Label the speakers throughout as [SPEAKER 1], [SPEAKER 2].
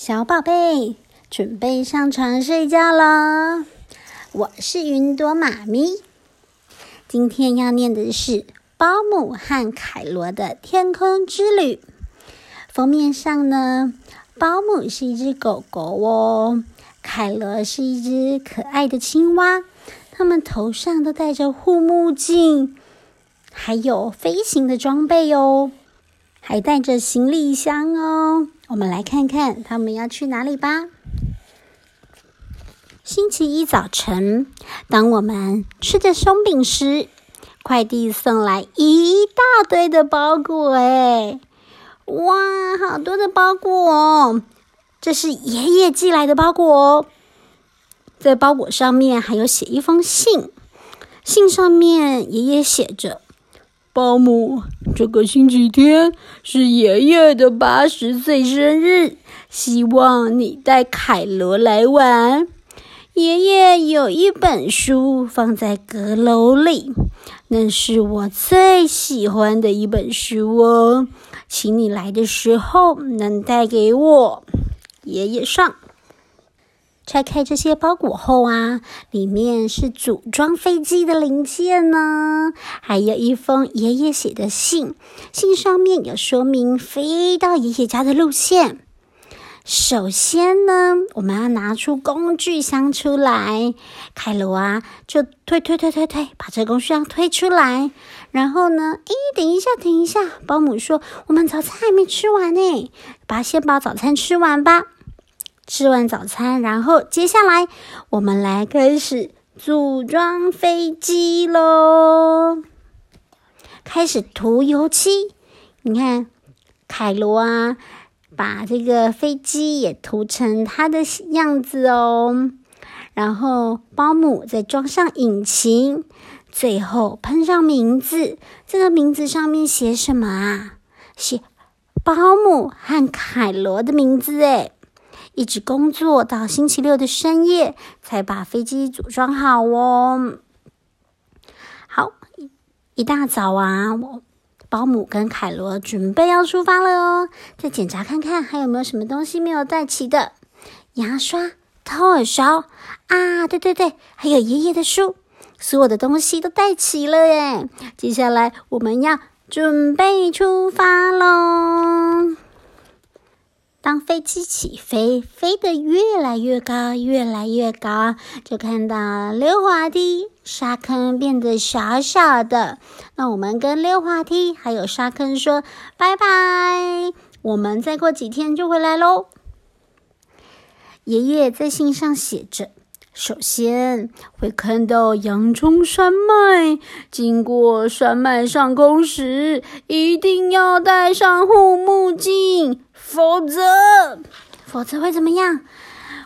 [SPEAKER 1] 小宝贝，准备上床睡觉喽。我是云朵妈咪，今天要念的是《保姆和凯罗的天空之旅》。封面上呢，保姆是一只狗狗哦，凯罗是一只可爱的青蛙。它们头上都戴着护目镜，还有飞行的装备哦，还带着行李箱哦。我们来看看他们要去哪里吧。星期一早晨，当我们吃着松饼时，快递送来一大堆的包裹。哎，哇，好多的包裹哦！这是爷爷寄来的包裹哦，在包裹上面还有写一封信，信上面爷爷写着。保姆，这个星期天是爷爷的八十岁生日，希望你带凯罗来玩。爷爷有一本书放在阁楼里，那是我最喜欢的一本书哦，请你来的时候能带给我。爷爷上。拆开这些包裹后啊，里面是组装飞机的零件呢，还有一封爷爷写的信，信上面有说明飞到爷爷家的路线。首先呢，我们要拿出工具箱出来，凯罗啊，就推推推推推，把这工具箱推出来。然后呢，诶，等一下，等一下，保姆说我们早餐还没吃完呢，把先把早餐吃完吧。吃完早餐，然后接下来我们来开始组装飞机喽。开始涂油漆，你看凯罗啊，把这个飞机也涂成它的样子哦。然后保姆再装上引擎，最后喷上名字。这个名字上面写什么啊？写保姆和凯罗的名字诶一直工作到星期六的深夜，才把飞机组装好哦。好，一大早啊，我保姆跟凯罗准备要出发了哦。再检查看看还有没有什么东西没有带齐的，牙刷、掏耳勺啊，对对对，还有爷爷的书，所有的东西都带齐了耶。接下来我们要准备出发喽。当飞机起飞，飞得越来越高，越来越高，就看到溜滑梯、沙坑变得小小的。那我们跟溜滑梯还有沙坑说拜拜，我们再过几天就回来喽。爷爷在信上写着：首先会看到洋葱山脉，经过山脉上空时，一定要戴上护目镜。否则，否则会怎么样？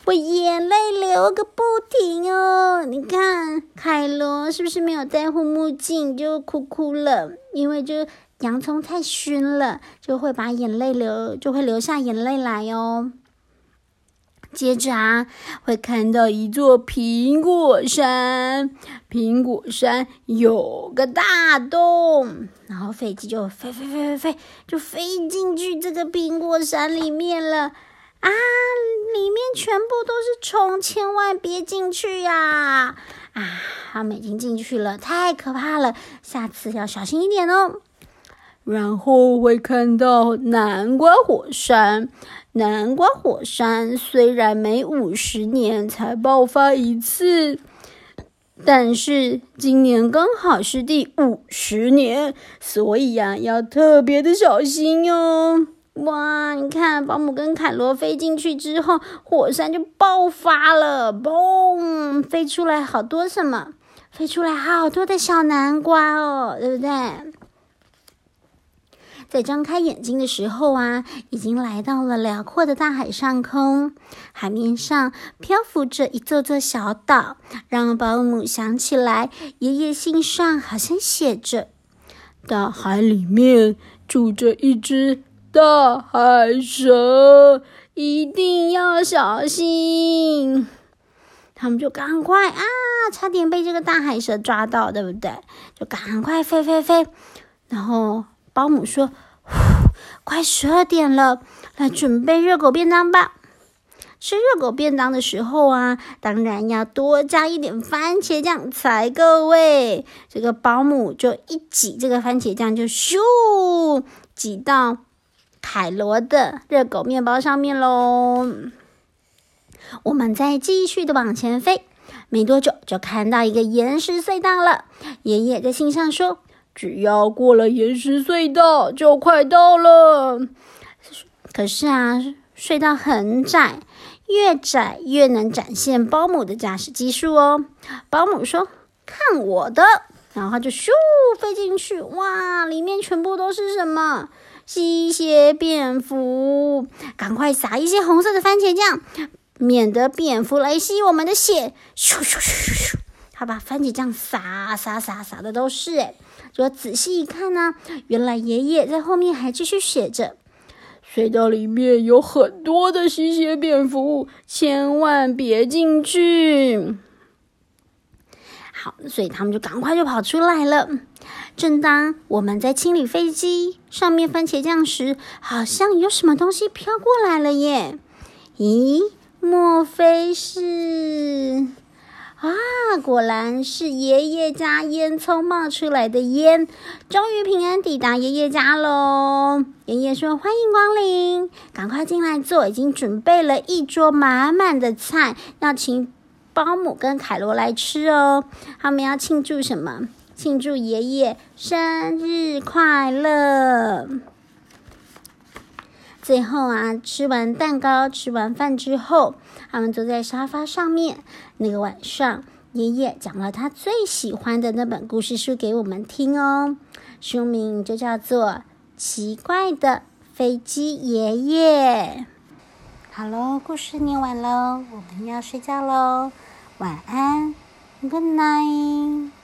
[SPEAKER 1] 我眼泪流个不停哦！你看，凯罗是不是没有戴护目镜就哭哭了？因为就洋葱太熏了，就会把眼泪流，就会流下眼泪来哦。接着啊，会看到一座苹果山，苹果山有个大洞，然后飞机就飞飞飞飞飞，就飞进去这个苹果山里面了啊！里面全部都是虫，千万别进去呀！啊，他们已经进去了，太可怕了，下次要小心一点哦。然后会看到南瓜火山。南瓜火山虽然每五十年才爆发一次，但是今年刚好是第五十年，所以呀，要特别的小心哟。哇，你看，保姆跟凯罗飞进去之后，火山就爆发了，嘣，飞出来好多什么？飞出来好多的小南瓜哦，对不对？在张开眼睛的时候啊，已经来到了辽阔的大海上空。海面上漂浮着一座座小岛，让保姆想起来爷爷信上好像写着：“大海里面住着一只大海蛇，一定要小心。”他们就赶快啊，差点被这个大海蛇抓到，对不对？就赶快飞飞飞，然后。保姆说：“快十二点了，来准备热狗便当吧。”吃热狗便当的时候啊，当然要多加一点番茄酱才够味。这个保姆就一挤这个番茄酱，就咻挤到凯罗的热狗面包上面喽。我们再继续的往前飞，没多久就看到一个岩石隧道了。爷爷在信上说：“只要过了岩石隧道，就快到了。”可是啊，隧道很窄。越窄越能展现保姆的驾驶技术哦。保姆说：“看我的！”然后他就咻飞进去，哇，里面全部都是什么？吸血蝙蝠！赶快撒一些红色的番茄酱，免得蝙蝠来吸我们的血。咻咻咻咻咻！他把番茄酱撒撒撒撒的都是诶就仔细一看呢，原来爷爷在后面还继续写着。隧道里面有很多的吸血蝙蝠，千万别进去。好，所以他们就赶快就跑出来了。正当我们在清理飞机上面番茄酱时，好像有什么东西飘过来了耶！咦，莫非是？啊，果然是爷爷家烟囱冒出来的烟，终于平安抵达爷爷家喽！爷爷说：“欢迎光临，赶快进来坐，已经准备了一桌满满的菜，要请保姆跟凯罗来吃哦。他们要庆祝什么？庆祝爷爷生日快乐！”最后啊，吃完蛋糕、吃完饭之后，他们坐在沙发上面。那个晚上，爷爷讲了他最喜欢的那本故事书给我们听哦。书名就叫做《奇怪的飞机爷爷》。好喽，故事念完喽，我们要睡觉喽，晚安，Good night。